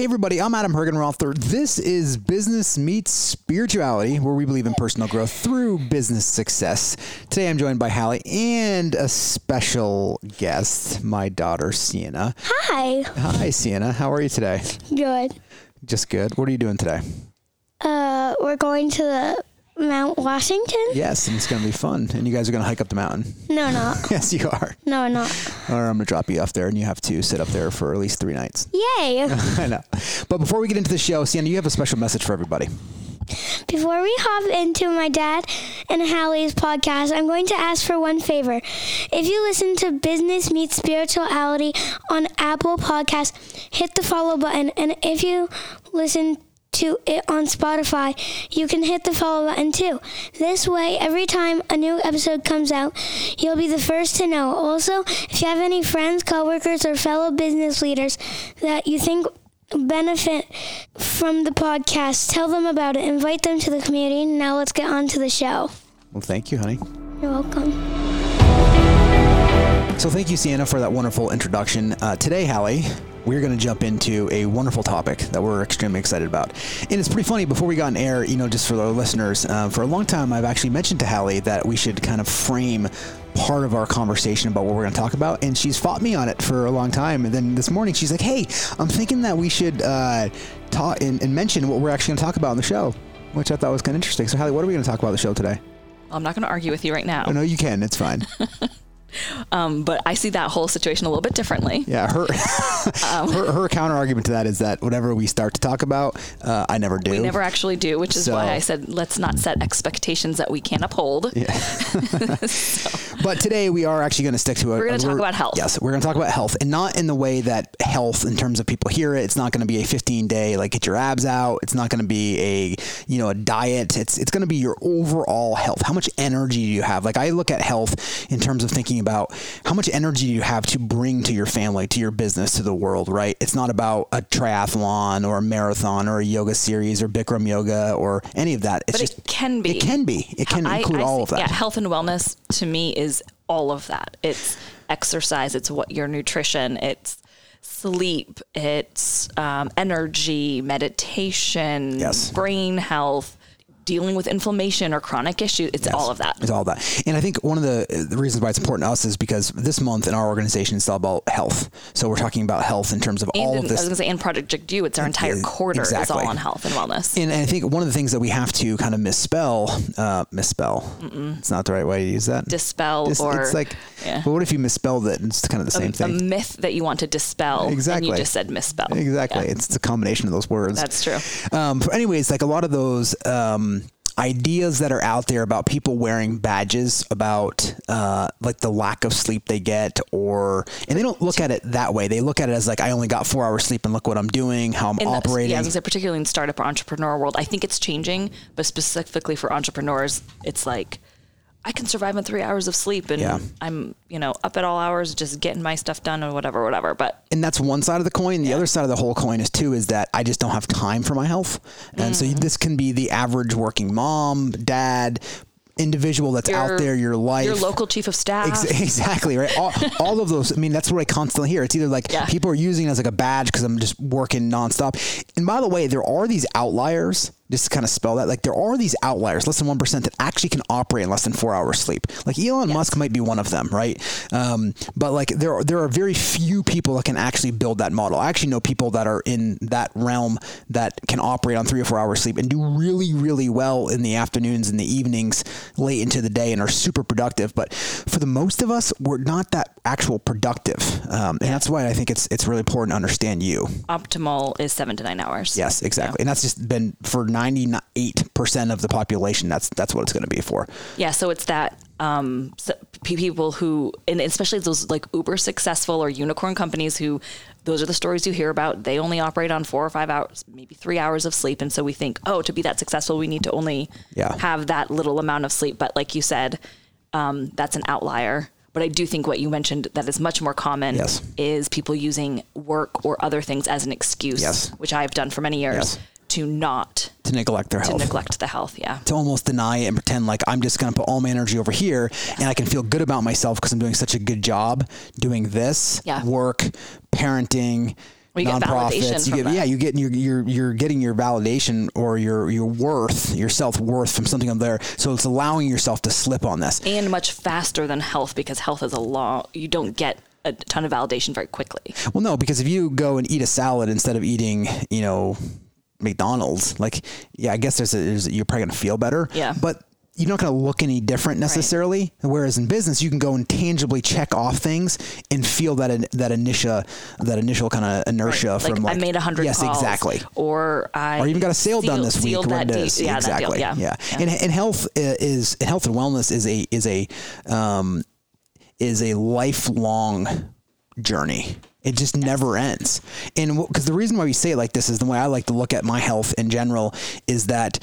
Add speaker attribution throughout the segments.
Speaker 1: Hey, everybody, I'm Adam Hergenrother. This is Business Meets Spirituality, where we believe in personal growth through business success. Today, I'm joined by Hallie and a special guest, my daughter, Sienna.
Speaker 2: Hi.
Speaker 1: Hi, Sienna. How are you today?
Speaker 2: Good.
Speaker 1: Just good. What are you doing today?
Speaker 2: Uh, we're going to the Mount Washington?
Speaker 1: Yes, and it's going to be fun. And you guys are going to hike up the mountain.
Speaker 2: No, not.
Speaker 1: Yes, you are.
Speaker 2: No, not.
Speaker 1: Or I'm going to drop you off there, and you have to sit up there for at least three nights.
Speaker 2: Yay.
Speaker 1: I know. But before we get into the show, Sienna, you have a special message for everybody.
Speaker 2: Before we hop into my dad and Hallie's podcast, I'm going to ask for one favor. If you listen to Business Meets Spirituality on Apple Podcasts, hit the follow button. And if you listen to it on Spotify, you can hit the follow button too. This way, every time a new episode comes out, you'll be the first to know. Also, if you have any friends, coworkers, or fellow business leaders that you think benefit from the podcast, tell them about it. Invite them to the community. Now let's get on to the show.
Speaker 1: Well, thank you, honey.
Speaker 2: You're welcome.
Speaker 1: So thank you, Sienna, for that wonderful introduction. Uh, today, Hallie, we're going to jump into a wonderful topic that we're extremely excited about. And it's pretty funny, before we got on air, you know, just for the listeners, uh, for a long time, I've actually mentioned to Hallie that we should kind of frame part of our conversation about what we're going to talk about. And she's fought me on it for a long time. And then this morning, she's like, hey, I'm thinking that we should uh, talk and, and mention what we're actually going to talk about on the show, which I thought was kind of interesting. So, Hallie, what are we going to talk about on the show today?
Speaker 3: I'm not going to argue with you right now.
Speaker 1: Oh, no, you can. It's fine.
Speaker 3: Um, but I see that whole situation a little bit differently.
Speaker 1: Yeah, her her, her counter argument to that is that whatever we start to talk about, uh, I never do.
Speaker 3: We never actually do, which is
Speaker 1: So-
Speaker 3: why I said let's not set expectations that we can't uphold.
Speaker 1: Yeah. But today we are actually going to stick to it.
Speaker 3: We're gonna talk about health.
Speaker 1: Yes, we're going to talk about health, and not in the way that health, in terms of people hear it. It's not going to be a 15 day like get your abs out. It's not going to be a you know a diet. It's it's going to be your overall health. How much energy do you have? Like I look at health in terms of thinking about how much energy you have to bring to your family, to your business, to the world. Right? It's not about a triathlon or a marathon or a yoga series or Bikram yoga or any of that. It's
Speaker 3: But
Speaker 1: just
Speaker 3: it can be.
Speaker 1: It can be. It can
Speaker 3: I-
Speaker 1: include
Speaker 3: I
Speaker 1: all
Speaker 3: see-
Speaker 1: of that.
Speaker 3: Yeah, health and wellness to me is all of that. It's exercise. It's what your nutrition. It's sleep. It's um, energy, meditation,
Speaker 1: Yes.
Speaker 3: brain health, dealing with inflammation or chronic issues. It's all of that.
Speaker 1: It's all that. And I think one of the, the reasons why it's important to us is because this month in our organization is all about health. So we're talking about health in terms of
Speaker 3: And
Speaker 1: all
Speaker 3: in,
Speaker 1: of
Speaker 3: I was going to say, in Project You, it's our entire
Speaker 1: Yeah,
Speaker 3: quarter is all on health and wellness.
Speaker 1: And I think one of the things that we have to kind of misspell, uh, misspell. It's not the right way to use that.
Speaker 3: Dispel
Speaker 1: It's,
Speaker 3: or
Speaker 1: it's like,
Speaker 3: yeah.
Speaker 1: but what if you misspelled it? and It's kind of the same
Speaker 3: a
Speaker 1: thing.
Speaker 3: myth that you want to dispel. And
Speaker 1: Exactly.
Speaker 3: you just said misspell.
Speaker 1: Exactly.
Speaker 3: Yeah,
Speaker 1: It's, a combination of those words.
Speaker 3: that's true.
Speaker 1: Um, anyways, like a lot of those um, ideas that are out there about people wearing badges about uh, like the lack of sleep they get, or and they don't look at it that way. They look at it as like I only got four hours sleep, and look what I'm doing, how I'm
Speaker 3: In the-
Speaker 1: operating.
Speaker 3: yeah, I was say, particularly in the startup or entrepreneur world, I think it's changing, but specifically for entrepreneurs, it's like I can survive on three hours of sleep and
Speaker 1: Yeah.
Speaker 3: I'm, you know, up at all hours, just getting my stuff done or whatever, whatever. But
Speaker 1: and that's one side of the coin. The other side of the whole coin is too is that I just don't have time for my health, and so
Speaker 3: Mm-hmm.
Speaker 1: this can be the average working mom, dad, individual that's out there, your life,
Speaker 3: your local chief of staff,
Speaker 1: Ex- exactly right. All, all of those. I mean, that's what I constantly hear. It's either like
Speaker 3: Yeah.
Speaker 1: people are using it as like a badge because I'm just working nonstop. And by the way, there are these outliers just to kind of spell that, like there are these outliers, less than 1% that actually can operate in less than four hours sleep. Like Elon yes. Musk might be one of them, right? Um, but like there are, there are very few people that can actually build that model. I actually know people that are in that realm that can operate on three or four hours sleep and do really, really well in the afternoons and the evenings late into the day and are super productive. But for the most of us, we're not that actual productive. Um, and that's why I think it's, it's really important to understand you.
Speaker 3: Optimal is seven to nine hours.
Speaker 1: Yes, exactly. And that's just been for nine 98% of the population. That's that's what it's going to be for.
Speaker 3: Yeah, so it's that um, so people who and especially those like uber successful or unicorn companies who those are the stories you hear about. They only operate on 4 or 5 hours, maybe 3 hours of sleep and so we think, "Oh, to be that successful, we need to only
Speaker 1: yeah.
Speaker 3: have that little amount of sleep." But like you said, um, that's an outlier but I do think what you mentioned that is much more common
Speaker 1: yes.
Speaker 3: is people using work or other things as an excuse,
Speaker 1: yes.
Speaker 3: which I've done for many years
Speaker 1: yes
Speaker 3: to not
Speaker 1: To neglect their health.
Speaker 3: to neglect the health. Yeah.
Speaker 1: to almost deny it and pretend like I'm just going to put all my energy over here and I can feel good about myself because I'm doing such a good job doing this
Speaker 3: Yeah.
Speaker 1: work, parenting,
Speaker 3: Well, you
Speaker 1: nonprofits. You get yeah, you get you're you're you're getting your validation or your your worth, your self worth from something up there. So it's allowing yourself to slip on this.
Speaker 3: and much faster than health because health is a law. You don't get a ton of validation very quickly.
Speaker 1: Well, no, because if you go and eat a salad instead of eating, you know, McDonald's, like, yeah, I guess there's, a, there's you're probably gonna feel better.
Speaker 3: Yeah.
Speaker 1: But you're not going to look any different necessarily. Whereas in business, you can go and tangibly check off things and feel that that initial that initial kind of inertia
Speaker 3: Like,
Speaker 1: from like
Speaker 3: I made a hundred
Speaker 1: Yes,
Speaker 3: calls,
Speaker 1: exactly.
Speaker 3: or I
Speaker 1: Or even got a sale done this week.
Speaker 3: that deal. Yeah, that deal.
Speaker 1: exactly.
Speaker 3: Yeah,
Speaker 1: yeah. And, and health is and health and wellness is a is a um, is a lifelong journey. It just never ends. And because the reason why we say it like this is the way I like to look at my health in general is that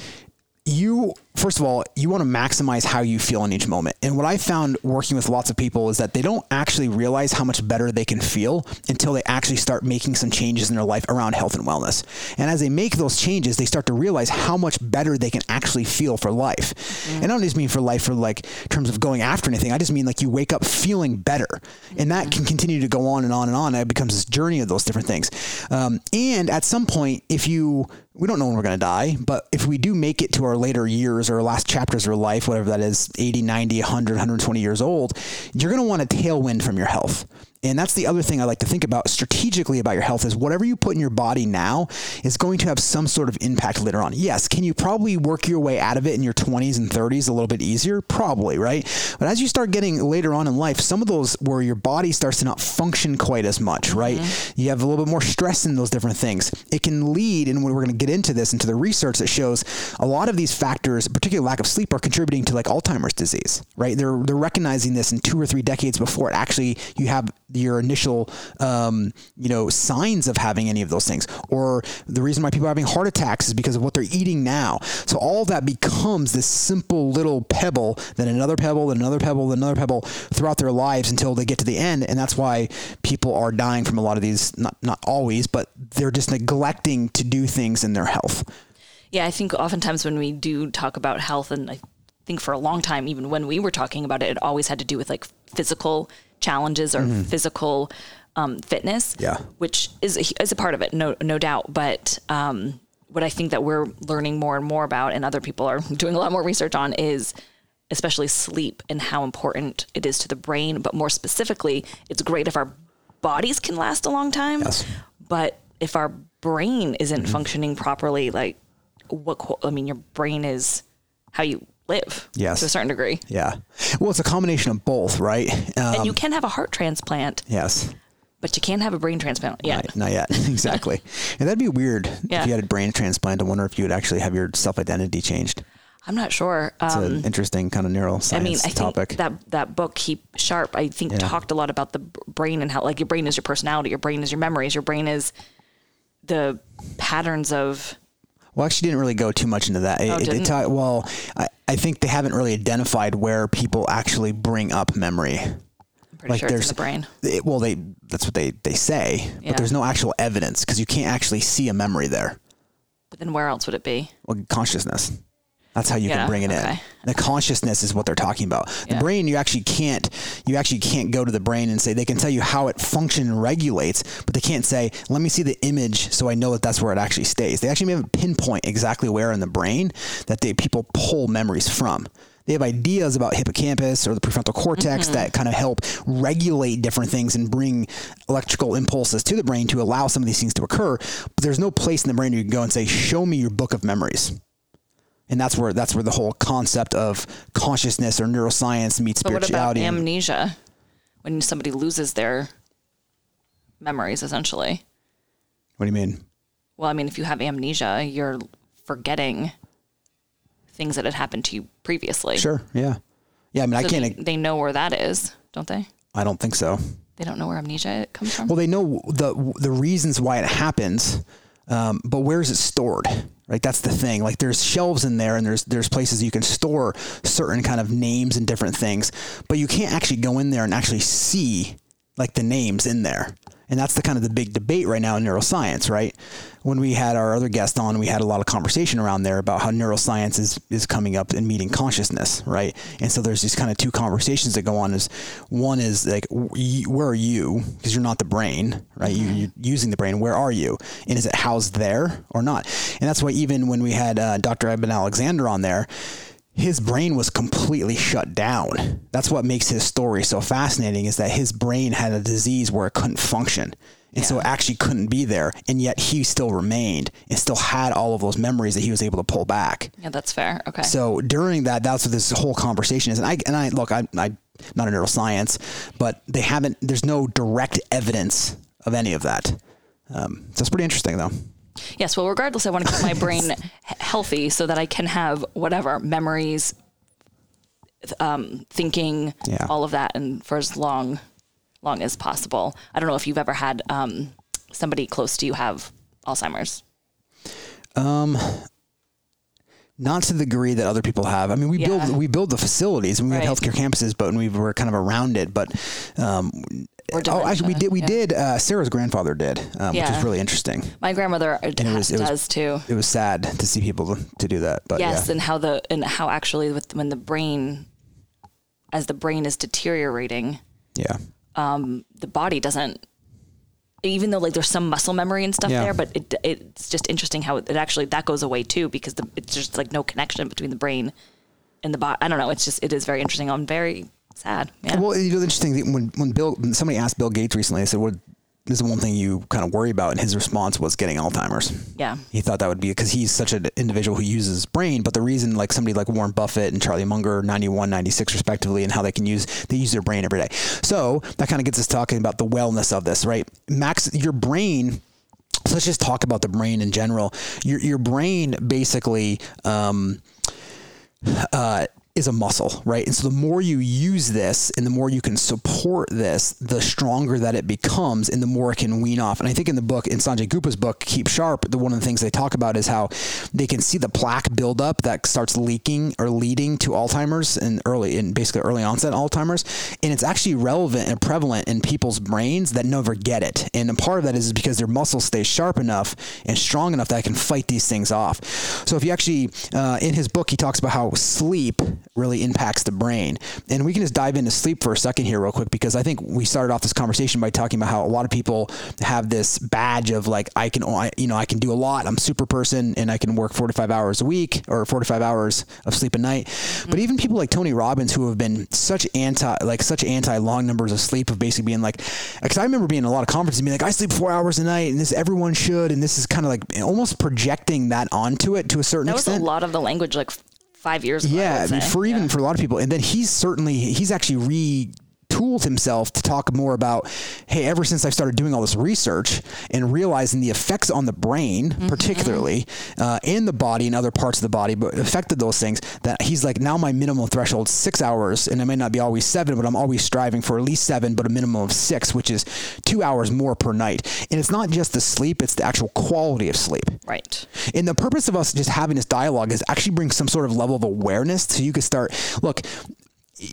Speaker 1: you first of all you want to maximize how you feel in each moment. And what i found working with lots of people is that they don't actually realize how much better they can feel until they actually start making some changes in their life around health and wellness. And as they make those changes they start to realize how much better they can actually feel for life. And i don't just mean for life for like terms of going after anything i just mean like you wake up feeling better. And that can continue to go on and on and on and it becomes this journey of those different things. Um, and at some point if you we don't know when we're going to die, but if we do make it to our later years or last chapters of our life, whatever that is, 80, 90, 100, 120 years old, you're going to want a tailwind from your health. And that's the other thing I like to think about strategically about your health is whatever you put in your body now is going to have some sort of impact later on. Yes, can you probably work your way out of it in your 20s and 30s a little bit easier? Probably, right? But as you start getting later on in life, some of those where your body starts to not function quite as much, right? Mm-hmm. You have a little bit more stress in those different things. It can lead, and we're going to get into this, into the research that shows a lot of these factors, particularly lack of sleep, are contributing to like Alzheimer's disease, right? They're they're recognizing this in two or three decades before it actually you have your initial um, you know signs of having any of those things. Or the reason why people are having heart attacks is because of what they're eating now. So all that becomes this simple little pebble then another pebble then another pebble then another pebble throughout their lives until they get to the end. And that's why people are dying from a lot of these not not always but they're just neglecting to do things in their health.
Speaker 3: Yeah, I think oftentimes when we do talk about health, and I think for a long time, even when we were talking about it, it always had to do with like physical challenges or physical um, fitness.
Speaker 1: Mm-hmm. Yeah.
Speaker 3: which is a, is a part of it, no no doubt. But um, what I think that we're learning more and more about, and other people are doing a lot more research on, is especially sleep and how important it is to the brain. But more specifically, it's great if our bodies can last a long time.
Speaker 1: Yes.
Speaker 3: But if our brain isn't
Speaker 1: Mm-hmm.
Speaker 3: functioning properly, like what I mean, your brain is how you live.
Speaker 1: Yes.
Speaker 3: To a certain degree.
Speaker 1: yeah well it's a combination of both right um,
Speaker 3: And you can have a heart transplant,
Speaker 1: yes
Speaker 3: but you can't have a brain transplant yet.
Speaker 1: Right, not yet. exactly. And that'd be weird
Speaker 3: Yeah.
Speaker 1: if you had a brain transplant. I wonder if you would actually have your self identity changed.
Speaker 3: I'm not sure.
Speaker 1: It's
Speaker 3: Um,
Speaker 1: an interesting kind of neuroscience
Speaker 3: I mean, I think
Speaker 1: topic.
Speaker 3: that that book Keep Sharp, I think
Speaker 1: Yeah.
Speaker 3: talked a lot about the brain and how like your brain is your personality, your brain is your memories, your brain is the patterns of
Speaker 1: well, actually, didn't really go too much into that.
Speaker 3: Oh,
Speaker 1: it- it
Speaker 3: didn't?
Speaker 1: ta- well, I, I think they haven't really identified where people actually bring up memory.
Speaker 3: Pretty sure it's in the brain.
Speaker 1: it- well, they that's what they, they say,
Speaker 3: Yeah.
Speaker 1: but there's no actual evidence because you can't actually see a memory there.
Speaker 3: But then where else would it be?
Speaker 1: Well, consciousness. That's how you
Speaker 3: Yeah,
Speaker 1: can bring it in. The consciousness is what they're talking about. The
Speaker 3: Yeah.
Speaker 1: brain, you actually can't, you actually can't go to the brain and say they can tell you how it functions and regulates, but they can't say, let me see the image so I know that that's where it actually stays. They actually have a pinpoint exactly where in the brain that they people pull memories from. They have ideas about hippocampus or the prefrontal cortex
Speaker 3: Mm-hmm.
Speaker 1: that kind of help regulate different things and bring electrical impulses to the brain to allow some of these things to occur. But there's no place in the brain you can go and say, "Show me your book of memories." And that's where that's where the whole concept of consciousness or neuroscience meets
Speaker 3: But what about amnesia? When somebody loses their memories, essentially.
Speaker 1: what do you mean?
Speaker 3: Well, I mean, if you have amnesia, you're forgetting things that had happened to you previously.
Speaker 1: Sure. Yeah. Yeah. I mean, I can't.
Speaker 3: they, they know where that is, don't they?
Speaker 1: I don't think so.
Speaker 3: They don't know where amnesia comes from.
Speaker 1: Well, they know the the reasons why it happens, um, but where is it stored? Right, that's the thing. Like, there's shelves in there, and there's there's places you can store certain kind of names and different things, but you can't actually go in there and actually see like the names in there. And that's the kind of the big debate right now in neuroscience, right? When we had our other guest on, we had a lot of conversation around there about how neuroscience is, is coming up and meeting consciousness, right? And so there's these kind of two conversations that go on. Is one is like, where are you? Because you're not the brain, right? You, you're using the brain. Where are you? And is it housed there or not? And that's why even when we had uh, Dr. Eben Alexander on there, his brain was completely shut down. That's what makes his story so fascinating is that his brain had a disease where it couldn't function. And yeah. so it actually couldn't be there. And yet he still remained and still had all of those memories that he was able to pull back.
Speaker 3: Yeah, that's fair. Okay.
Speaker 1: So during that, that's what this whole conversation is. And I, and I look, I, I, not a neuroscience, but they haven't, there's no direct evidence of any of that. Um, so it's pretty interesting though.
Speaker 3: Yes. Well, regardless, I want to keep my brain healthy so that I can have whatever memories, um, thinking, yeah. all of that, and for as long, long as possible. I don't know if you've ever had um, somebody close to you have Alzheimer's.
Speaker 1: Um, not to the degree that other people have. I mean, we yeah. build we build the facilities and we right. have healthcare campuses, but we were kind of around it. But um, oh, actually, we did. We yeah. did. Uh, Sarah's grandfather did, um, yeah. which is really interesting.
Speaker 3: My grandmother it was, it does was, too.
Speaker 1: It was sad to see people to do that, but
Speaker 3: yes,
Speaker 1: yeah.
Speaker 3: and how the and how actually with when the brain, as the brain is deteriorating,
Speaker 1: yeah,
Speaker 3: um, the body doesn't. Even though like there's some muscle memory and stuff there, but it it's just interesting how it, it actually that goes away too because the, it's just like no connection between the brain and the body. I don't know. It's just it is very interesting. I'm very sad. Yeah.
Speaker 1: Well, you know, the interesting thing when when Bill somebody asked Bill Gates recently, I said, "What is the one thing you kind of worry about?" And his response was getting Alzheimer's.
Speaker 3: Yeah,
Speaker 1: he thought that would be because he's such an individual who uses his brain. But the reason, like somebody like Warren Buffett and Charlie Munger, 91, 96 respectively, and how they can use they use their brain every day. So that kind of gets us talking about the wellness of this, right? Max, your brain so let's just talk about the brain in general. Your your brain basically um, uh, is a muscle, right? And so the more you use this and the more you can support this, the stronger that it becomes and the more it can wean off. And I think in the book, in Sanjay Gupta's book, Keep Sharp, the one of the things they talk about is how they can see the plaque buildup that starts leaking or leading to Alzheimer's and early in basically early onset Alzheimer's. And it's actually relevant and prevalent in people's brains that never get it. And a part of that is because their muscles stay sharp enough and strong enough that it can fight these things off. So if you actually, uh, in his book, he talks about how sleep really impacts the brain. And we can just dive into sleep for a second here, real quick, because I think we started off this conversation by talking about how a lot of people have this badge of like, I can, you know, I can do a lot. I'm super person and I can work 45 hours a week or 45 hours of sleep a night. Mm-hmm. But even people like Tony Robbins, who have been such anti, like such anti long numbers of sleep, of basically being like, because I remember being in a lot of conferences and being like, I sleep four hours a night and this everyone should. And this is kind of like almost projecting that onto it to a certain
Speaker 3: that
Speaker 1: extent.
Speaker 3: That was a lot of the language like five years
Speaker 1: ago. Yeah, for even yeah. for a lot of people. And then he's certainly he's actually re tooled himself to talk more about hey ever since i started doing all this research and realizing the effects on the brain mm-hmm. particularly uh, and the body and other parts of the body but affected those things that he's like now my minimum threshold six hours and it may not be always seven but i'm always striving for at least seven but a minimum of six which is two hours more per night. And it's not just the sleep it's the actual quality of sleep.
Speaker 3: Right.
Speaker 1: And the purpose of us just having this dialogue is actually bring some sort of level of awareness so you can start look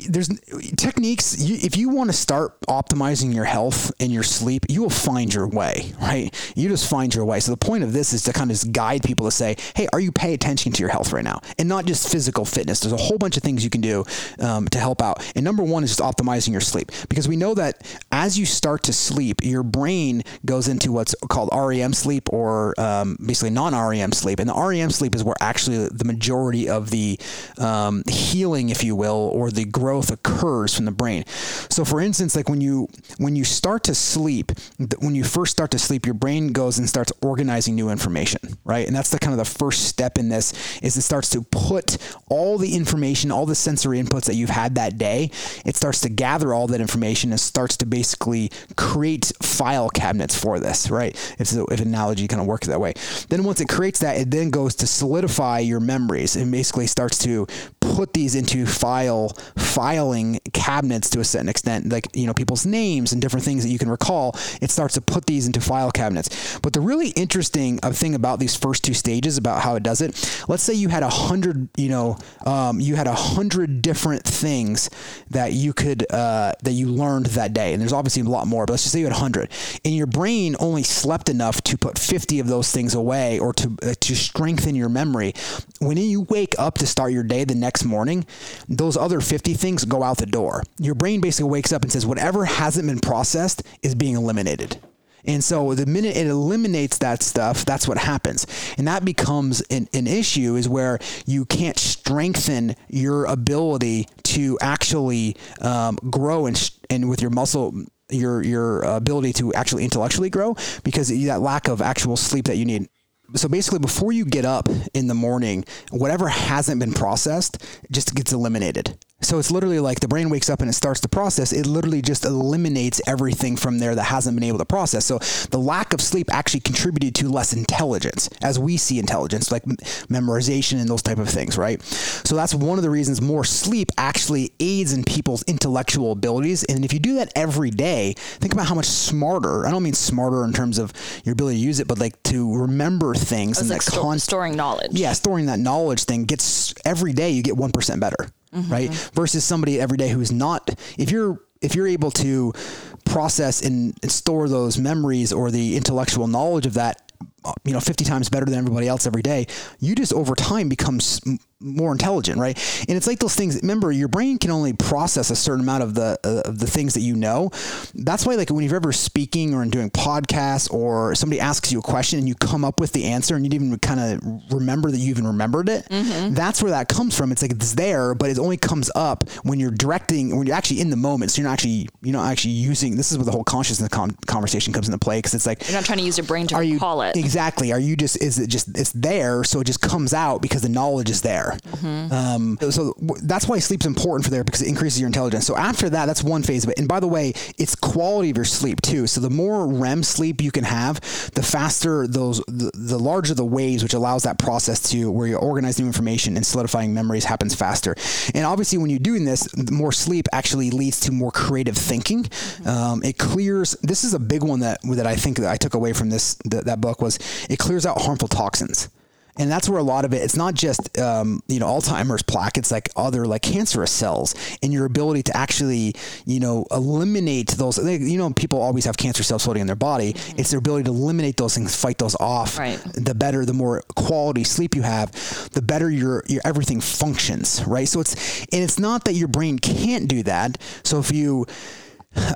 Speaker 1: there's techniques if you want to start optimizing your health and your sleep you will find your way right? You just find your way. So the point of this is to kind of just guide people to say hey are you pay attention to your health right now? And not just physical fitness. There's a whole bunch of things you can do um, to help out. And number one is just optimizing your sleep. Because we know that as you start to sleep your brain goes into what's called REM sleep or um, basically non-REM sleep. And the REM sleep is where actually the majority of the um, healing if you will or the growth occurs from the brain. So for instance, like when you when you start to sleep, when you first start to sleep, your brain goes and starts organizing new information, right? And that's the kind of the first step in this is it starts to put all the information, all the sensory inputs that you've had that day, it starts to gather all that information and starts to basically create file cabinets for this, right? If, if analogy kind of works that way. Then once it creates that, it then goes to solidify your memories and basically starts to put these into file filing cabinets to a certain extent, like you know people's names and different things that you can recall. It starts to put these into file cabinets. But the really interesting uh, thing about these first two stages about how it does it, let's say you had a hundred, you know, um, you had a hundred different things that you could uh, that you learned that day, and there's obviously a lot more. But let's just say you had a hundred, and your brain only slept enough to put 50 of those things away or to uh, to strengthen your memory. When you wake up to start your day the next morning, those other 50 things go out the door. Your brain basically wakes up and says whatever hasn't been processed is being eliminated. And so the minute it eliminates that stuff, that's what happens. And that becomes an, an issue is where you can't strengthen your ability to actually um, grow and, and with your muscle your your ability to actually intellectually grow because that lack of actual sleep that you need so basically before you get up in the morning whatever hasn't been processed just gets eliminated so it's literally like the brain wakes up and it starts to process. It literally just eliminates everything from there that hasn't been able to process. So the lack of sleep actually contributed to less intelligence, as we see intelligence, like memorization and those type of things, right? So that's one of the reasons more sleep actually aids in people's intellectual abilities. And if you do that every day, think about how much smarter. I don't mean smarter in terms of your ability to use it, but like to remember things
Speaker 3: and like that sto- con- storing knowledge.
Speaker 1: Yeah, storing that knowledge thing gets every day you get one percent better mm-hmm. right? Versus somebody every day who's not. If you're if you're able to process and, and store those memories or the intellectual knowledge of that, you know, 50 times better than everybody else every day, you just over time becomes more intelligent, right? And it's like those things. Remember, your brain can only process a certain amount of the uh, of the things that you know. That's why, like, when you're ever speaking or doing podcasts, or somebody asks you a question and you come up with the answer and you didn't even kind of remember that you even remembered it. Mm-hmm. That's where that comes from. It's like it's there, but it only comes up when you're directing, when you're actually in the moment. So you're not actually, you're not actually using. This is where the whole consciousness conversation comes into play because it's like
Speaker 3: you're not trying to use your brain to
Speaker 1: are
Speaker 3: recall
Speaker 1: you,
Speaker 3: it.
Speaker 1: Exactly. Are you just? Is it just? It's there, so it just comes out because the knowledge is there. Mm-hmm. Um, so that's why sleep's important for there because it increases your intelligence. So after that, that's one phase of it. And by the way, it's quality of your sleep too. So the more REM sleep you can have, the faster those, the, the larger the waves, which allows that process to where you organize new information and solidifying memories happens faster. And obviously, when you're doing this, more sleep actually leads to more creative thinking. Mm-hmm. Um, it clears. This is a big one that that I think that I took away from this that book was it clears out harmful toxins and that's where a lot of it it's not just um, you know alzheimer's plaque it's like other like cancerous cells and your ability to actually you know eliminate those you know people always have cancer cells floating in their body mm-hmm. it's their ability to eliminate those things fight those off
Speaker 3: right.
Speaker 1: the better the more quality sleep you have the better your your everything functions right so it's and it's not that your brain can't do that so if you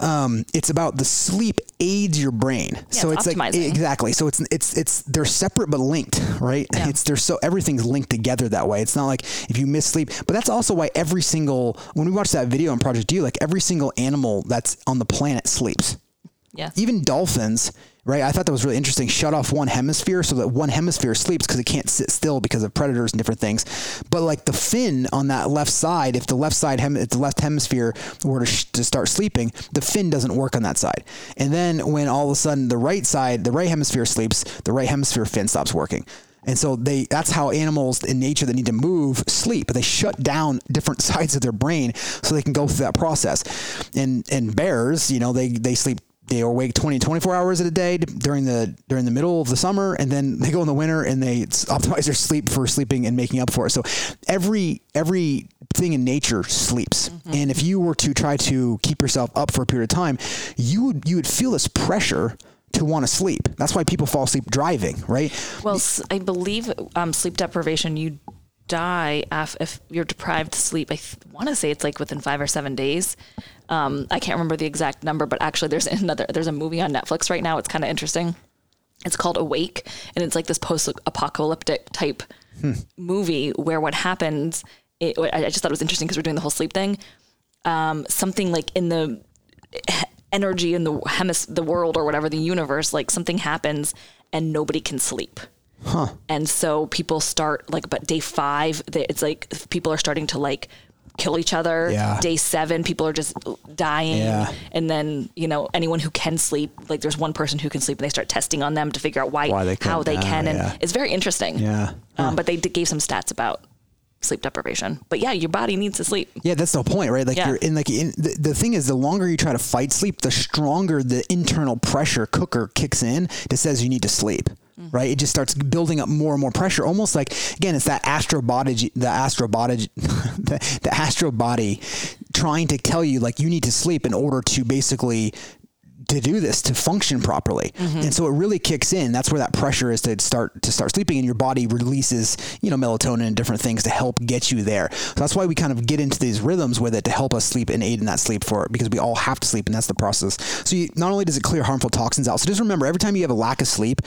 Speaker 1: um, it's about the sleep aids your brain.
Speaker 3: Yeah, so it's,
Speaker 1: it's
Speaker 3: like
Speaker 1: exactly. So it's it's it's they're separate but linked, right? Yeah. It's they're so everything's linked together that way. It's not like if you miss sleep, but that's also why every single when we watch that video on Project D, like every single animal that's on the planet sleeps.
Speaker 3: Yeah.
Speaker 1: Even dolphins right? I thought that was really interesting. Shut off one hemisphere so that one hemisphere sleeps because it can't sit still because of predators and different things. But like the fin on that left side, if the left side, hem- the left hemisphere were to, sh- to start sleeping, the fin doesn't work on that side. And then when all of a sudden the right side, the right hemisphere sleeps, the right hemisphere fin stops working. And so they that's how animals in nature that need to move sleep. They shut down different sides of their brain so they can go through that process. And and bears, you know, they they sleep they are awake 20 24 hours a day during the during the middle of the summer and then they go in the winter and they optimize their sleep for sleeping and making up for it. So every every thing in nature sleeps. Mm-hmm. and if you were to try to keep yourself up for a period of time you would you would feel this pressure to want to sleep. That's why people fall asleep driving right?
Speaker 3: Well i believe um, sleep deprivation you die if you're deprived sleep. I th- want to say it's like within five or seven days. Um, I can't remember the exact number, but actually, there's another. There's a movie on Netflix right now. It's kind of interesting. It's called Awake, and it's like this post-apocalyptic type hmm. movie where what happens. It, I just thought it was interesting because we're doing the whole sleep thing. Um, something like in the energy in the hemis- the world or whatever the universe, like something happens and nobody can sleep
Speaker 1: Huh.
Speaker 3: And so people start like, but day five, it's like people are starting to like kill each other.
Speaker 1: Yeah.
Speaker 3: Day seven, people are just dying.
Speaker 1: Yeah.
Speaker 3: And then, you know, anyone who can sleep, like there's one person who can sleep and they start testing on them to figure out why,
Speaker 1: why they
Speaker 3: how they can.
Speaker 1: Yeah.
Speaker 3: And it's very interesting.
Speaker 1: Yeah.
Speaker 3: Huh. Um, but they d- gave some stats about sleep deprivation. But yeah, your body needs to sleep.
Speaker 1: Yeah, that's the point, right? Like
Speaker 3: Yeah.
Speaker 1: you're in like in, the, the thing is the longer you try to fight sleep, the stronger the internal pressure cooker kicks in that says you need to sleep.
Speaker 3: Mm-hmm.
Speaker 1: Right, it just starts building up more and more pressure. Almost like again, it's that astral body, the astral body, the, the astral body, trying to tell you like you need to sleep in order to basically to do this to function properly mm-hmm. and so it really kicks in that's where that pressure is to start to start sleeping and your body releases you know melatonin and different things to help get you there so that's why we kind of get into these rhythms with it to help us sleep and aid in that sleep for because we all have to sleep and that's the process so you, not only does it clear harmful toxins out so just remember every time you have a lack of sleep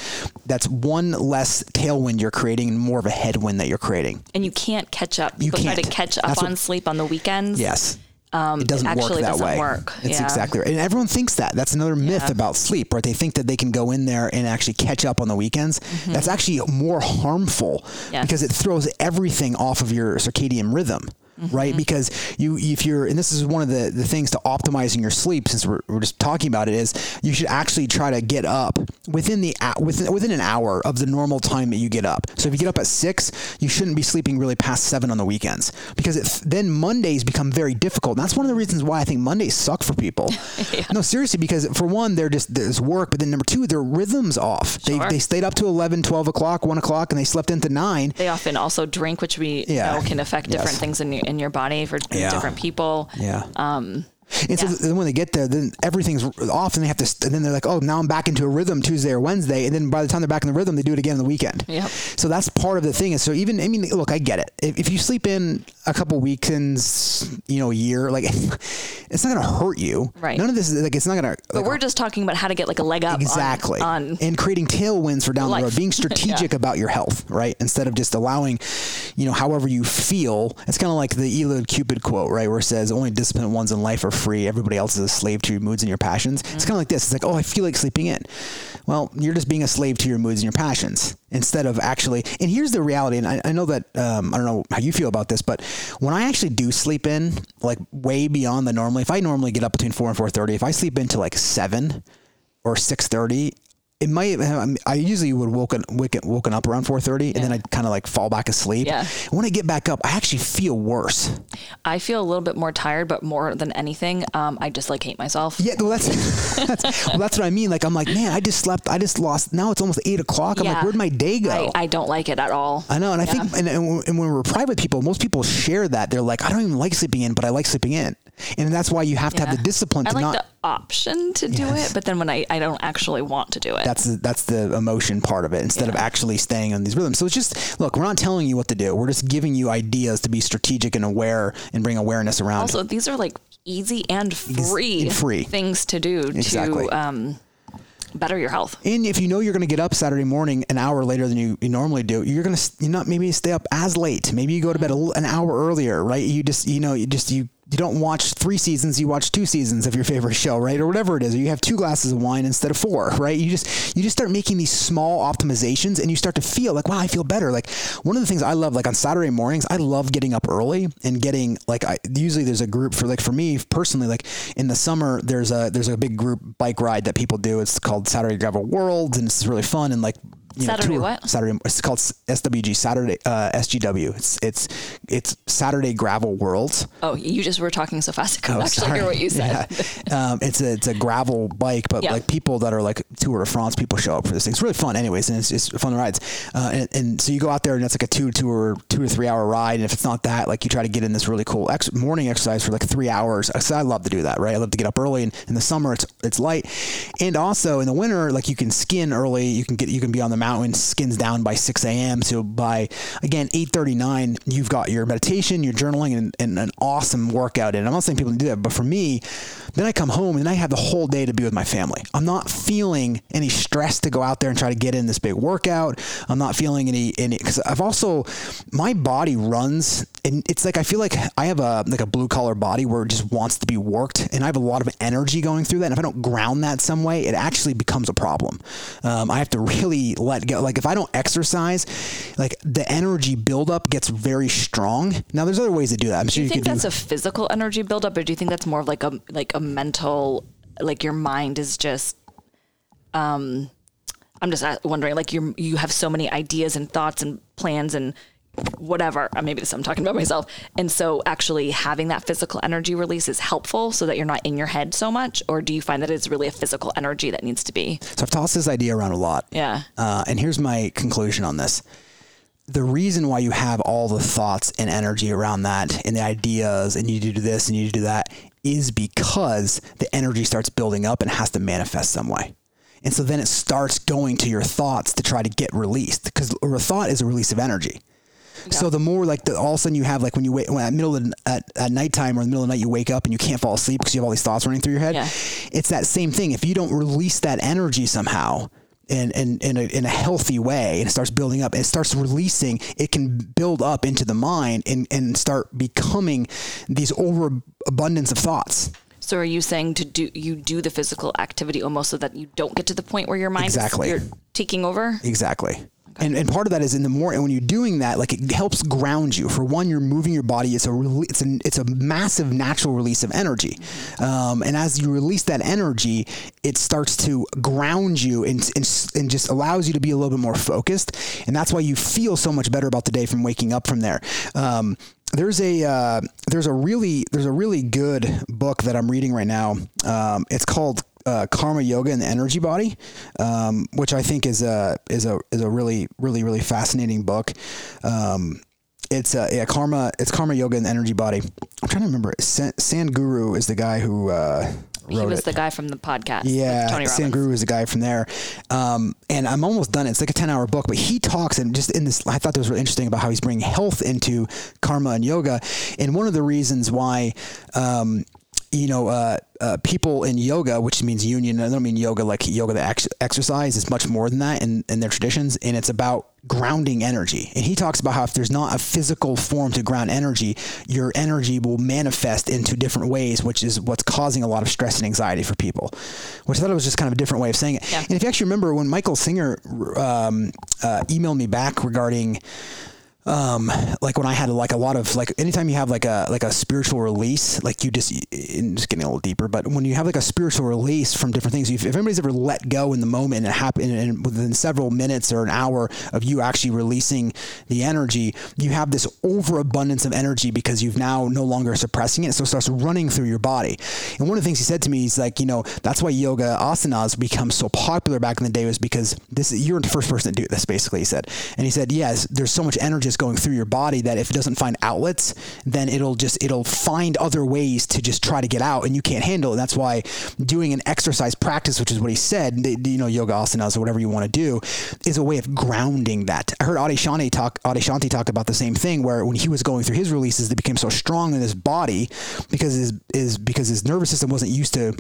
Speaker 1: that's one less tailwind you're creating and more of a headwind that you're creating
Speaker 3: And you can't catch up.
Speaker 1: You
Speaker 3: People try to
Speaker 1: can't.
Speaker 3: catch up
Speaker 1: That's
Speaker 3: on
Speaker 1: what-
Speaker 3: sleep on the weekends.
Speaker 1: Yes.
Speaker 3: Um,
Speaker 1: it doesn't work
Speaker 3: actually
Speaker 1: that
Speaker 3: doesn't
Speaker 1: way.
Speaker 3: work.
Speaker 1: It's
Speaker 3: Yeah.
Speaker 1: exactly right. And everyone thinks that. That's another myth
Speaker 3: Yeah.
Speaker 1: about sleep, right? They think that they can go in there and actually catch up on the weekends. That's actually more harmful
Speaker 3: Mm-hmm. Yes.
Speaker 1: because it throws everything off of your circadian rhythm.
Speaker 3: Mm-hmm.
Speaker 1: Right, because you, if you're, and this is one of the, the things to optimizing your sleep, since we're, we're just talking about it, is you should actually try to get up within the within within an hour of the normal time that you get up. So if you get up at six, you shouldn't be sleeping really past seven on the weekends because it, then Mondays become very difficult. And that's one of the reasons why I think Mondays suck for people. No, seriously, because for one, they're just there's work, but then number two, their rhythms off. They,
Speaker 3: Sure.
Speaker 1: they stayed up to 11, 12 o'clock, one o'clock, and they slept into nine.
Speaker 3: They often also drink, which we
Speaker 1: Yeah.
Speaker 3: know can affect different
Speaker 1: Yes.
Speaker 3: things in in your body for
Speaker 1: Yeah.
Speaker 3: different people.
Speaker 1: Yeah.
Speaker 3: Um,
Speaker 1: And so then when they get there, then everything's off, and they have to. And then they're like, "Oh, now I'm back into a rhythm Tuesday or Wednesday." And then by the time they're back in the rhythm, they do it again on the weekend.
Speaker 3: Yep.
Speaker 1: So that's part of the thing. Is so even I mean, look, I get it. If, if you sleep in a couple weekends, you know, a year, like it's not going to hurt you.
Speaker 3: Right.
Speaker 1: None of this is like it's not going to.
Speaker 3: but we're just talking about how to get like a leg up
Speaker 1: Exactly.
Speaker 3: on,
Speaker 1: and creating tailwinds for down
Speaker 3: life.
Speaker 1: the road, being strategic about your health, right? Instead of just allowing, you know, however you feel. It's kind of like the Eliud Kipchoge quote, right? Where it says, only disciplined ones in life are free. Everybody else is a slave to your moods and your passions. It's kind of like this. It's like, oh, I feel like sleeping in. Well, you're just being a slave to your moods and your passions instead of actually. And here's the reality. And I, I know that, um, I don't know how you feel about this, but when I actually do sleep in, like way beyond the normally, if I normally get up between 4 and 4.30, if I sleep into like 7, or 6:30 it might have, I usually would woken woken, woken up around 4:30 and then I'd kind of like fall back asleep.
Speaker 3: Yeah.
Speaker 1: When I get back up, I actually feel worse.
Speaker 3: I feel a little bit more tired, but more than anything, um, I just like hate myself.
Speaker 1: Yeah, well that's, that's well that's what I mean. Like I'm like, man, I just slept. I just lost. Now it's almost eight o'clock. I'm like, where'd my day go?
Speaker 3: I, I don't like it at all.
Speaker 1: I know, and I think, and, and and when we're private people, most people share that. They're like, I don't even like sleeping in, but I like sleeping in, and that's why you have to have the discipline
Speaker 3: I
Speaker 1: to
Speaker 3: like
Speaker 1: not.
Speaker 3: the option to do
Speaker 1: Yes.
Speaker 3: it, but then when I, I don't actually want to do it.
Speaker 1: that's the, that's the emotion part of it instead of actually staying on these rhythms. So it's just look, we're not telling you what to do. We're just giving you ideas to be strategic and aware and bring awareness around.
Speaker 3: also, these are like easy and free,
Speaker 1: and free.
Speaker 3: things to do
Speaker 1: Exactly.
Speaker 3: to um, better your health.
Speaker 1: and if you know you're going to get up Saturday morning an hour later than you, you normally do, you're going to you're not maybe stay up as late. Maybe you go to bed a an hour earlier, right? You just you know you just you you don't watch three seasons, you watch two seasons of your favorite show, right? Or whatever it is. Or you have two glasses of wine instead of four, right? You just you just start making these small optimizations and you start to feel like, wow, I feel better. Like one of the things I love, like on Saturday mornings, I love getting up early and getting like I usually there's a group for like for me personally, like in the summer there's a there's a big group bike ride that people do. It's called Saturday Gravel Worlds and it's really fun and like know,
Speaker 3: Saturday
Speaker 1: tour-
Speaker 3: what?
Speaker 1: Saturday. It's called SWG Saturday uh, SGW. It's it's it's Saturday Gravel Worlds.
Speaker 3: Oh, you just were talking so fast I couldn't
Speaker 1: Oh,
Speaker 3: actually
Speaker 1: sorry.
Speaker 3: hear what you said.
Speaker 1: Yeah. um, it's a it's a gravel bike, but
Speaker 3: Yeah.
Speaker 1: like people that are like Tour de France people show up for this thing. It's really fun, anyways, and it's just fun rides. Uh, and, and so you go out there, and it's like a two two or two or three hour ride. And if it's not that, like you try to get in this really cool ex- morning exercise for like three hours. So I love to do that, right? I love to get up early, and in the summer it's it's light, and also in the winter, like you can skin early. You can get you can be on the mountain, skins down by six a.m. So by again eight thirty nine, you've got your meditation, your journaling, and, and an awesome workout. And I'm not saying people do that, but for me, then I come home and I have the whole day to be with my family. I'm not feeling any stress to go out there and try to get in this big workout. I'm not feeling any any because I've also my body runs and it's like I feel like I have a like a blue collar body where it just wants to be worked, and I have a lot of energy going through that. And if I don't ground that some way, it actually becomes a problem. Um, I have to really let go. Like if I don't exercise, like the energy buildup gets very strong. Now there's other ways to do that. I'm
Speaker 3: Do
Speaker 1: sure
Speaker 3: you
Speaker 1: you,
Speaker 3: think that's
Speaker 1: do.
Speaker 3: a physical energy buildup, or do you think that's more of like a like a mental, like your mind is just? Um, I'm just wondering, like you you have so many ideas and thoughts and plans, and whatever. Uh, Maybe this I'm talking about myself. And so actually having that physical energy release is helpful so that you're not in your head so much. Or do you find that it's really a physical energy that needs to be?
Speaker 1: So I've tossed this idea around a lot.
Speaker 3: Yeah.
Speaker 1: Uh, and here's my conclusion on this. The reason why you have all the thoughts and energy around that and the ideas and you do this and you do that is because the energy starts building up and has to manifest some way. And so then it starts going to your thoughts to try to get released because a thought is a release of energy. So the more like the, all of a sudden you have like when you wait when at middle of the, at, at nighttime or in the middle of the night you wake up and you can't fall asleep because you have all these thoughts running through your head.
Speaker 3: Yeah.
Speaker 1: It's that same thing. If you don't release that energy somehow in in in a, in a healthy way and it starts building up, it starts releasing. It can build up into the mind and and start becoming these overabundance of thoughts.
Speaker 3: So are you saying to do you do the physical activity almost so that you don't get to the point where your mind
Speaker 1: Exactly.
Speaker 3: is you're taking over?
Speaker 1: Exactly. And, and part of that is in the more and when you're doing that, like it helps ground you. For one, you're moving your body. It's a it's a it's a massive natural release of energy, um, and as you release that energy, it starts to ground you and, and and just allows you to be a little bit more focused. And that's why you feel so much better about the day from waking up from there. Um, there's a uh, there's a really there's a really good book that I'm reading right now. Um, it's called uh, Karma Yoga and the Energy Body, um, which I think is a is a is a really really really fascinating book. Um, it's uh, yeah, karma. It's karma yoga and the energy body. I'm trying to remember. San, Sadhguru is the guy who uh,
Speaker 3: He was
Speaker 1: it.
Speaker 3: the guy from the podcast.
Speaker 1: Yeah,
Speaker 3: Tony Robbins.
Speaker 1: Sadhguru is the guy from there. Um, and I'm almost done. It's like a 10 hour book, but he talks and just in this, I thought that was really interesting about how he's bringing health into karma and yoga. And one of the reasons why, um, you know, uh, uh, people in yoga, which means union, I don't mean yoga like yoga, the ex- exercise is much more than that in, in their traditions. And it's about grounding energy. And he talks about how if there's not a physical form to ground energy, your energy will manifest into different ways, which is what's causing a lot of stress and anxiety for people. Which I thought it was just kind of a different way of saying it.
Speaker 3: Yeah.
Speaker 1: And if you actually remember when Michael Singer um, uh, emailed me back regarding um like when i had like a lot of like anytime you have like a like a spiritual release like you just just getting a little deeper but when you have like a spiritual release from different things if, if anybody's ever let go in the moment and it happened and within several minutes or an hour of you actually releasing the energy you have this overabundance of energy because you've now no longer suppressing it so it starts running through your body. And one of the things he said to me is like you know that's why yoga asanas become so popular back in the day was because this you're the first person to do this basically he said. And he said yes there's so much energy that's going through your body that if it doesn't find outlets then it'll just it'll find other ways to just try to get out and you can't handle it. That's why doing an exercise practice which is what he said you know yoga asanas or whatever you want to do is a way of grounding that. I heard Adyashanti talk Adyashanti talk about the same thing where when he was going through his releases they became so strong in his body because his is because his nervous system wasn't used to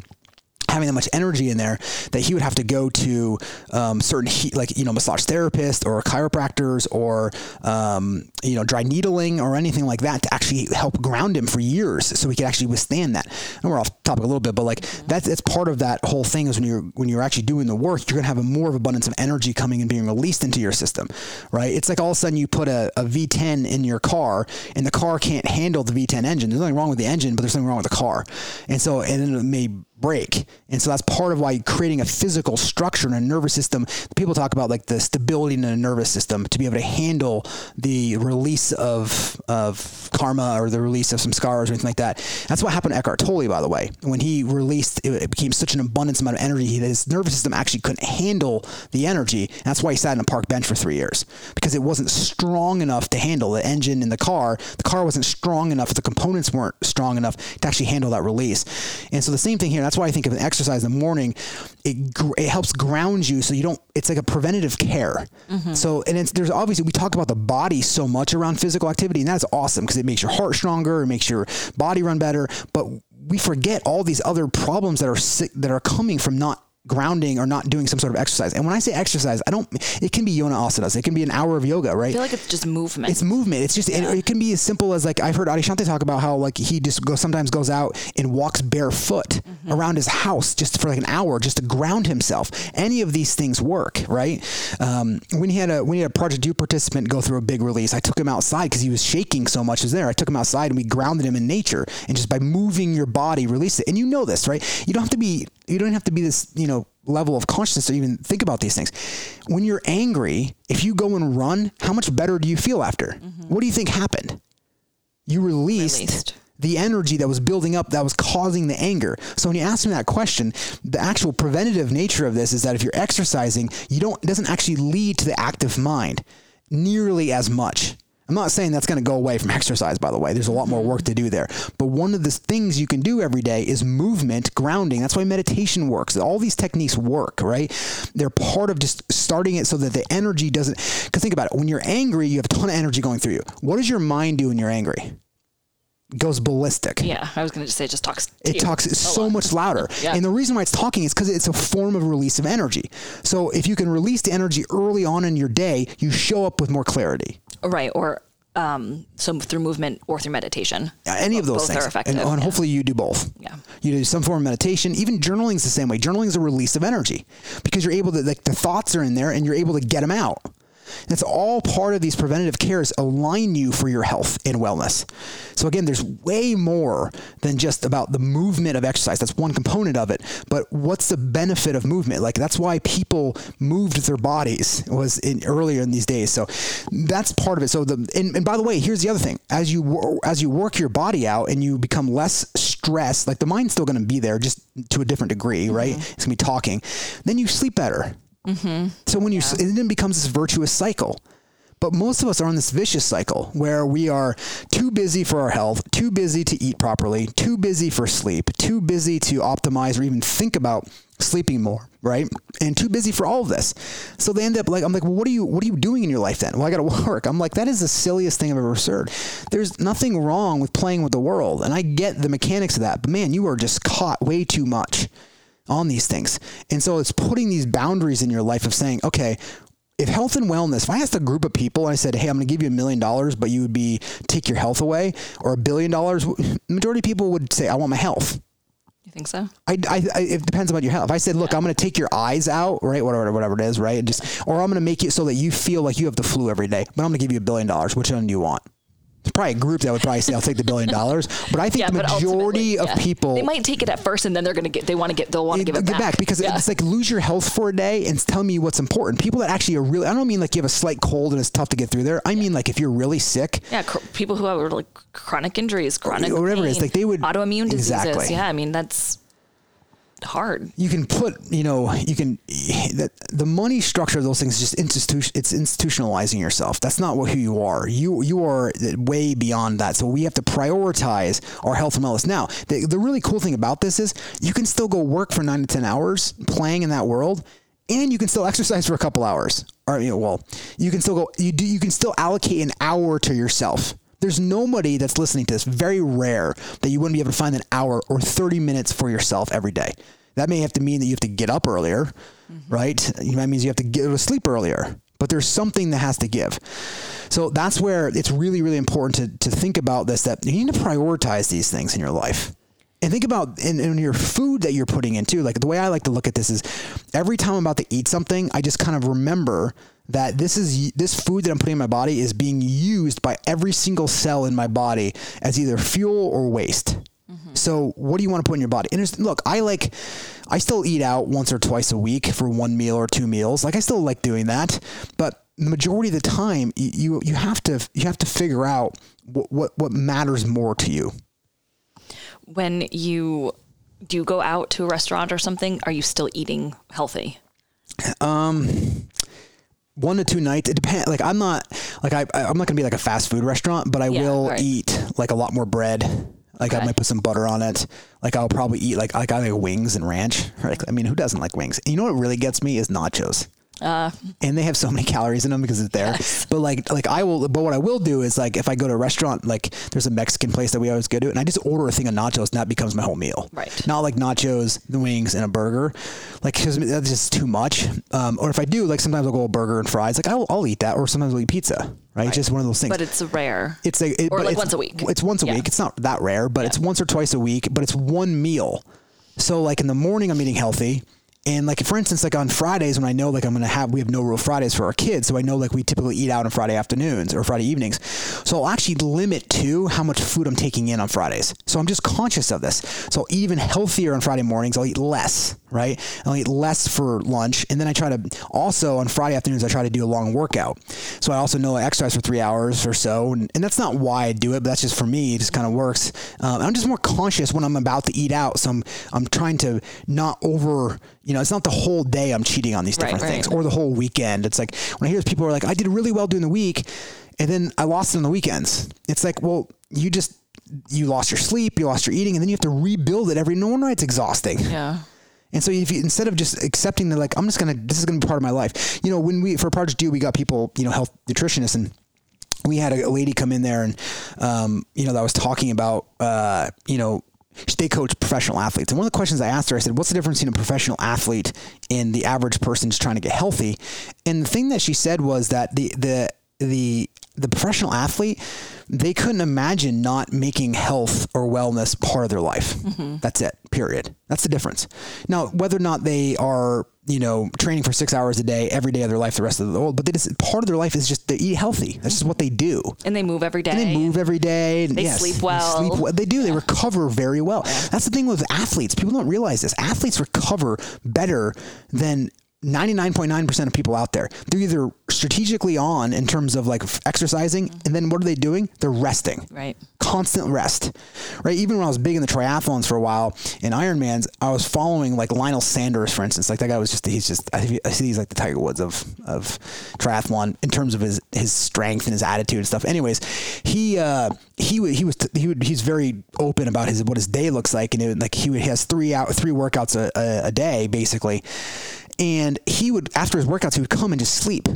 Speaker 1: having that much energy in there that he would have to go to um, certain heat, like you know massage therapists or chiropractors or um, you know dry needling or anything like that to actually help ground him for years so he could actually withstand that. And we're off topic a little bit but like that's that's part of that whole thing is when you're when you're actually doing the work you're gonna have a more of abundance of energy coming and being released into your system right? It's like all of a sudden you put a, a v10 in your car and the car can't handle the v10 engine. There's nothing wrong with the engine but there's something wrong with the car. And so and then it may break. And so that's part of why creating a physical structure in a nervous system. People talk about like the stability in a nervous system to be able to handle the release of of karma or the release of some scars or anything like that. That's what happened to Eckhart Tolle, by the way. When he released, it, it became such an abundance amount of energy that his nervous system actually couldn't handle the energy. And that's why he sat in a park bench for three years because it wasn't strong enough to handle the engine in the car. The car wasn't strong enough. The components weren't strong enough to actually handle that release. And so the same thing here. That's why I think of an exercise in the morning. It gr- it helps ground you so you don't. It's like a preventative care. Mm-hmm. So and it's there's obviously we talk about the body so much around physical activity, and that's awesome because it makes your heart stronger, it makes your body run better. But we forget all these other problems that are sick, that are coming from not grounding or not doing some sort of exercise. And when I say exercise, I don't. It can be yoga asanas. It can be an hour of yoga, right?
Speaker 3: I feel like it's just movement.
Speaker 1: It's movement. It's just it, it can be as simple as like I've heard Adyashanti talk about how like he just goes sometimes goes out and walks barefoot around his house just for like an hour just to ground himself. Any of these things work, right? Um, when he had a when he had a Project Do participant go through a big release, I took him outside because he was shaking so much. as there? I took him outside and we grounded him in nature, and just by moving your body, release it. And you know this, right? You don't have to be you don't have to be this, you know, level of consciousness to even think about these things. When you're angry, if you go and run, how much better do you feel after? Mm-hmm. What do you think happened? You released,
Speaker 3: Released.
Speaker 1: the energy that was building up that was causing the anger. So when you ask me that question, the actual preventative nature of this is that if you're exercising, you don't it doesn't actually lead to the active mind nearly as much. I'm not saying that's going to go away from exercise, by the way. There's a lot more work to do there. But one of the things you can do every day is movement, grounding. That's why meditation works. All these techniques work, right? They're part of just starting it so that the energy doesn't. Because think about it. When you're angry, you have a ton of energy going through you. What does your mind do when you're angry? Goes ballistic
Speaker 3: Yeah, I was going to say it just talks.
Speaker 1: It
Speaker 3: you
Speaker 1: talks
Speaker 3: a
Speaker 1: so
Speaker 3: lot.
Speaker 1: much louder.
Speaker 3: Yeah.
Speaker 1: And the reason why it's talking is because it's a form of release of energy. So if you can release the energy early on in your day, you show up with more clarity.
Speaker 3: Right, or um, so through movement or through meditation.
Speaker 1: Uh, Any of those
Speaker 3: Both
Speaker 1: things.
Speaker 3: are effective.
Speaker 1: And, and
Speaker 3: yeah.
Speaker 1: hopefully you do both.
Speaker 3: Yeah.
Speaker 1: You do some form of meditation. Even journaling is the same way. Journaling is a release of energy because you're able to, like, the thoughts are in there and you're able to get them out. That's all part of these preventative cares align you for your health and wellness. So again, there's way more than just about the movement of exercise. That's one component of it. But what's the benefit of movement? Like that's why people moved their bodies was in earlier in these days. So that's part of it. So the and, and by the way, here's the other thing. As you as you work your body out and you become less stressed, like the mind's still going to be there just to a different degree, right? Mm-hmm. It's going to be talking. Then you sleep better. Mm-hmm. So when you, it then becomes this virtuous cycle. But most of us are on this vicious cycle where we are too busy for our health, too busy to eat properly, too busy for sleep, too busy to optimize or even think about sleeping more, right? And too busy for all of this. So they end up like I'm like, well, what are you what are you doing in your life then? Well, I got to work. I'm like, that is the silliest thing I've ever heard. There's nothing wrong with playing with the world, and I get the mechanics of that. But man, you are just caught way too much on these things. And so it's putting these boundaries in your life of saying, okay, if health and wellness, if I asked a group of people and I said, hey, I'm going to give you a million dollars, but you would be take your health away, or a billion dollars, majority of people would say, I want my health.
Speaker 3: You think so?
Speaker 1: I, I, I, it depends about your health. If I said, look, I'm going to take your eyes out, right, whatever, whatever it is, right, and just, or I'm going to make it so that you feel like you have the flu every day, but I'm going to give you a billion dollars. Which one do you want? There's probably a group that would probably say, I'll take the billion dollars, but I think
Speaker 3: Yeah,
Speaker 1: the majority of
Speaker 3: yeah.
Speaker 1: people
Speaker 3: they might take it at first, and then they're gonna get. They want to get. They'll want to give it
Speaker 1: get
Speaker 3: back.
Speaker 1: because
Speaker 3: Yeah.
Speaker 1: it's like lose your health for a day and tell me what's important. People that actually are really, I don't mean like you have a slight cold and it's tough to get through there. I mean like if you're really sick,
Speaker 3: Yeah, cr- people who have like chronic injuries, chronic
Speaker 1: or whatever it is, like, they would-
Speaker 3: autoimmune diseases.
Speaker 1: Exactly.
Speaker 3: Yeah, I mean that's hard.
Speaker 1: you can put, you know, you can, that the money structure of those things is just institution, it's institutionalizing yourself. That's not what, who you are. You, you are way beyond that. So we have to prioritize our health and wellness. Now, the, the really cool thing about this is you can still go work for nine to 10 hours playing in that world and you can still exercise for a couple hours. Or, you know, well, you can still go, you do, you can still allocate an hour to yourself. There's nobody that's listening to this, very rare, that you wouldn't be able to find an hour or 30 minutes for yourself every day. That may have to mean that you have to get up earlier, mm-hmm. right? That means you have to get to sleep earlier, but there's something that has to give. So that's where it's really, really important to, to think about this that you need to prioritize these things in your life. And think about in, in your food that you're putting into. Like the way I like to look at this is every time I'm about to eat something, I just kind of remember that this is this food that I'm putting in my body is being used by every single cell in my body as either fuel or waste. Mm-hmm. So what do you want to put in your body? And look, I like, I still eat out once or twice a week for one meal or two meals. Like I still like doing that, but the majority of the time, you you, have to you have to figure out what, what what matters more to you.
Speaker 3: When you do you go out to a restaurant or something, are you still eating healthy?
Speaker 1: Um, one to two nights. It depends. Like I'm not like I I'm not gonna be like a fast food restaurant, but I
Speaker 3: Yeah,
Speaker 1: will
Speaker 3: right.
Speaker 1: eat like a lot more bread. Like I might put some butter on it. Like I'll probably eat like like I like wings and ranch. Like I mean, who doesn't like wings? And you know what really gets me is nachos.
Speaker 3: Uh,
Speaker 1: and they have so many calories in them because it's there. But like, like I will. But what I will do is like, if I go to a restaurant, like there's a Mexican place that we always go to, and I just order a thing of nachos, and that becomes my whole meal.
Speaker 3: Right.
Speaker 1: Not like nachos, the wings, and a burger, like because that's just too much. Um, or if I do, like sometimes I'll go a burger and fries. Like I'll, I'll eat that, or sometimes I'll eat pizza. Right. It's just one of those things.
Speaker 3: but it's rare.
Speaker 1: It's like, it,
Speaker 3: Or like
Speaker 1: it's-
Speaker 3: once a week.
Speaker 1: It's once a
Speaker 3: Yeah.
Speaker 1: week. It's not that rare, but it's once or twice a week. But it's one meal. So like in the morning, I'm eating healthy. And like for instance, like on Fridays when I know like I'm gonna have we have no rule Fridays for our kids, so I know like we typically eat out on Friday afternoons or Friday evenings. So I'll actually limit to how much food I'm taking in on Fridays. So I'm just conscious of this. So even healthier on Friday mornings. I'll eat less, right? I'll eat less for lunch, and then I try to also on Friday afternoons I try to do a long workout. So I also know I exercise for three hours or so, and, and that's not why I do it, but that's just for me. It just kind of works. Um, I'm just more conscious when I'm about to eat out, so I'm I'm trying to not over you know, it's not the whole day I'm cheating on these different
Speaker 3: Right, right.
Speaker 1: things or the whole weekend. It's like when I hear people are like, I did really well during the week and then I lost it on the weekends. It's like, well, you just, you lost your sleep, you lost your eating, and then you have to rebuild it every, no wonder it's exhausting.
Speaker 3: Yeah.
Speaker 1: And so if you, instead of just accepting that, like, I'm just going to, this is going to be part of my life. You know, when we, for Project Do, we got people, you know, health nutritionists and, we had a lady come in there and um, you know that was talking about uh, you know they coach professional athletes. And one of the questions i asked her i said what's the difference between a professional athlete and the average person just trying to get healthy? And the thing that she said was that the the the the professional athlete they couldn't imagine not making health or wellness part of their life mm-hmm. that's it period that's the difference now whether or not they are you know training for six hours a day every day of their life the rest of the world but they just part of their life is just they eat healthy that's just what they do
Speaker 3: And they move every day.
Speaker 1: and they move every day. and
Speaker 3: They
Speaker 1: yes,
Speaker 3: sleep
Speaker 1: they sleep well. They do. They recover very well. That's the thing with athletes. People don't realize this. Athletes recover better than 99.9% of people out there. They're either strategically on in terms of like exercising, and then what are they doing? They're resting
Speaker 3: Right.
Speaker 1: constant rest, right? Even when I was big in the triathlons for a while in Ironmans, I was following like Lionel Sanders, for instance. Like that guy was just, he's just, I I see he's like the Tiger Woods of, of triathlon in terms of his, his strength and his attitude and stuff. Anyways, he, uh, he would, he was, he would, he's very open about his, what his day looks like. And it, like he would, he has three out, three workouts a, a, a day basically. And he would, after his workouts, he would come and just sleep.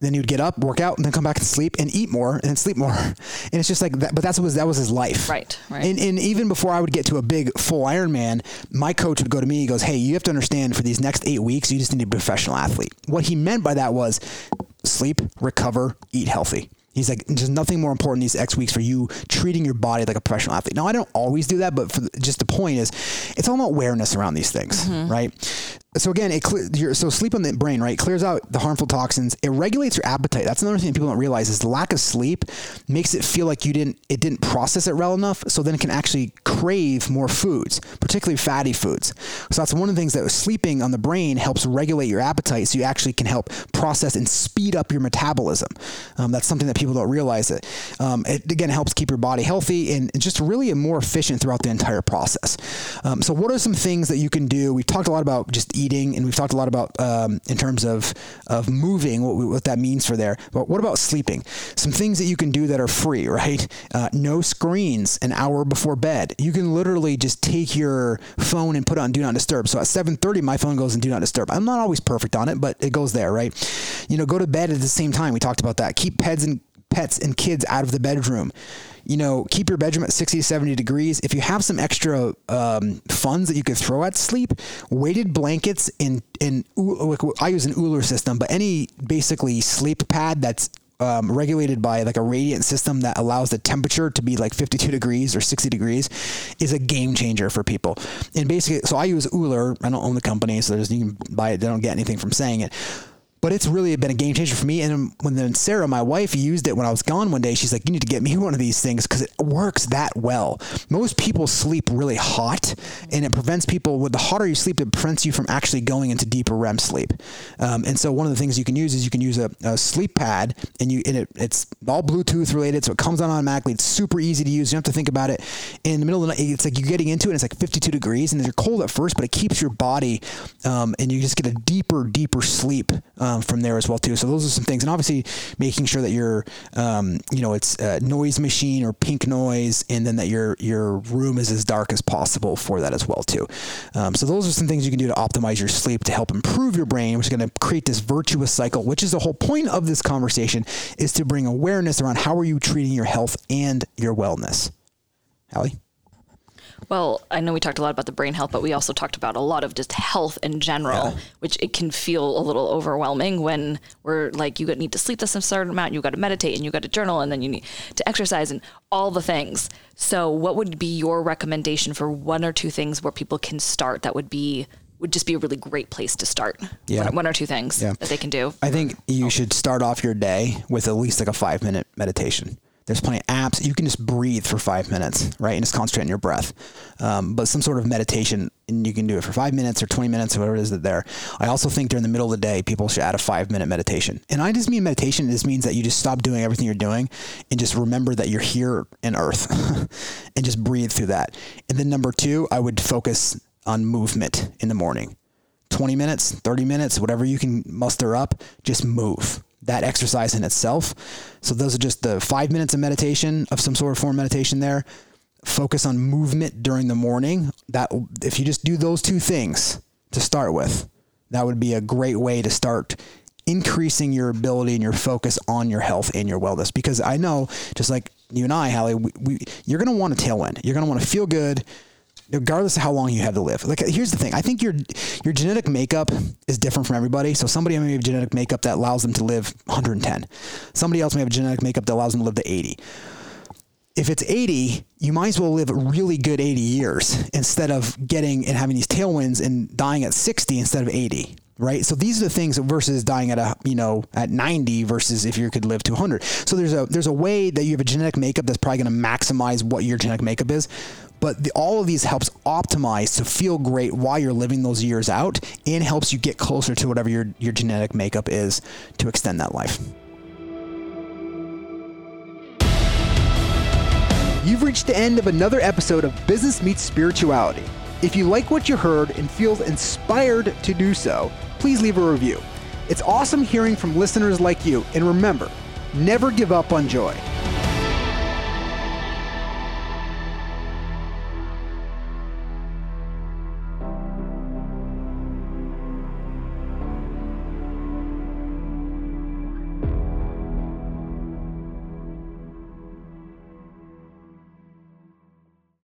Speaker 1: Then he would get up, work out, and then come back and sleep and eat more and then sleep more. And it's just like that. But that's what was that was his life.
Speaker 3: Right, right.
Speaker 1: And, and even before I would get to a big full Ironman, my coach would go to me. He goes, "Hey, you have to understand for these next eight weeks, you just need to be a professional athlete." What he meant by that was sleep, recover, eat healthy. He's like, there's nothing more important these X weeks for you treating your body like a professional athlete. Now, I don't always do that, but for the, just the point is, it's all about awareness around these things, mm-hmm. right? So again, it so sleep on the brain, right, clears out the harmful toxins. It regulates your appetite. That's another thing people don't realize is the lack of sleep makes it feel like you didn't it didn't process it well enough. So then it can actually crave more foods, particularly fatty foods. So that's one of the things that sleeping on the brain helps regulate your appetite, so you actually can help process and speed up your metabolism. Um, that's something that people don't realize. That um, it again helps keep your body healthy and, just really more efficient throughout the entire process. Um, so what are some things that you can do? We've talked a lot about just and we've talked a lot about um, in terms of of moving, what, what that means for there. But what about sleeping? Some things that you can do that are free, right? Uh, no screens an hour before bed. You can literally just take your phone and put on do not disturb. So at 7:30, my phone goes in do not disturb. I'm not always perfect on it, but it goes there, right? You know, go to bed at the same time. We talked about that. Keep pets and pets and kids out of the bedroom. You know, keep your bedroom at 60 to 70 degrees. If you have some extra um, funds that you could throw at sleep, weighted blankets in in I use an Ooler system, but any basically sleep pad that's um, regulated by like a radiant system that allows the temperature to be like 52 degrees or 60 degrees is a game changer for people. And basically, so I use Ooler. I don't own the company, so there's, you can buy it. They don't get anything from saying it. But it's really been a game changer for me. And when then Sarah, my wife, used it when I was gone one day, she's like, "You need to get me one of these things because it works that well." Most people sleep really hot, and it prevents people. With the hotter you sleep, it prevents you from actually going into deeper REM sleep. Um, and so one of the things you can use is you can use a, a sleep pad, and you and it, it's all Bluetooth related, so it comes on automatically. It's super easy to use. You don't have to think about it. In the middle of the night, it's like you're getting into it. And it's like 52 degrees, and you're cold at first, but it keeps your body, um, and you just get a deeper, deeper sleep. Um, from there as well too. So those are some things, and obviously making sure that your, um, you know, it's a noise machine or pink noise, and then that your your room is as dark as possible for that as well too. Um, so those are some things you can do to optimize your sleep to help improve your brain, which is going to create this virtuous cycle. Which is the whole point of this conversation is to bring awareness around how are you treating your health and your wellness. Allie.
Speaker 3: Well, I know we talked a lot about the brain health, but we also talked about a lot of just health in general,
Speaker 1: Yeah.
Speaker 3: which it can feel a little overwhelming when we're like, you need to sleep this a certain amount, you got to meditate, and you got to journal, and then you need to exercise, and all the things. So, what would be your recommendation for one or two things where people can start that would be would just be a really great place to start.
Speaker 1: Yeah.
Speaker 3: One, one or two things
Speaker 1: Yeah.
Speaker 3: that they can do.
Speaker 1: I think you should start off your day with at least like a five minute meditation. There's plenty of apps. You can just breathe for five minutes, right? And just concentrate on your breath. Um, but some sort of meditation, and you can do it for five minutes or 20 minutes or whatever it is that there. I also think during the middle of the day, people should add a five minute meditation. And I just mean meditation. This means that you just stop doing everything you're doing and just remember that you're here in earth and just breathe through that. And then number two, I would focus on movement in the morning. 20 minutes, 30 minutes, whatever you can muster up, just move. That exercise in itself. So, those are just the five minutes of meditation, of some sort of form meditation there. Focus on movement during the morning. That, if you just do those two things to start with, that would be a great way to start increasing your ability and your focus on your health and your wellness. Because I know, just like you and I, Hallie, we, we you're going to want a tailwind. You're going to want to feel good regardless of how long you have to live. Like here's the thing. I think your your genetic makeup is different from everybody. So somebody may have genetic makeup that allows them to live 110. Somebody else may have a genetic makeup that allows them to live to 80. If it's 80, you might as well live a really good 80 years instead of getting and having these tailwinds and dying at 60 instead of 80 right? So these are the things versus dying at a you know at 90 versus if you could live to 100. So there's a there's a way that you have a genetic makeup that's probably going to maximize what your genetic makeup is. But the, all of these helps optimize to feel great while you're living those years out, and helps you get closer to whatever your your genetic makeup is to extend that life. You've reached the end of another episode of Business Meets Spirituality. If you like what you heard and feel inspired to do so, please leave a review. It's awesome hearing from listeners like you, and remember, never give up on joy.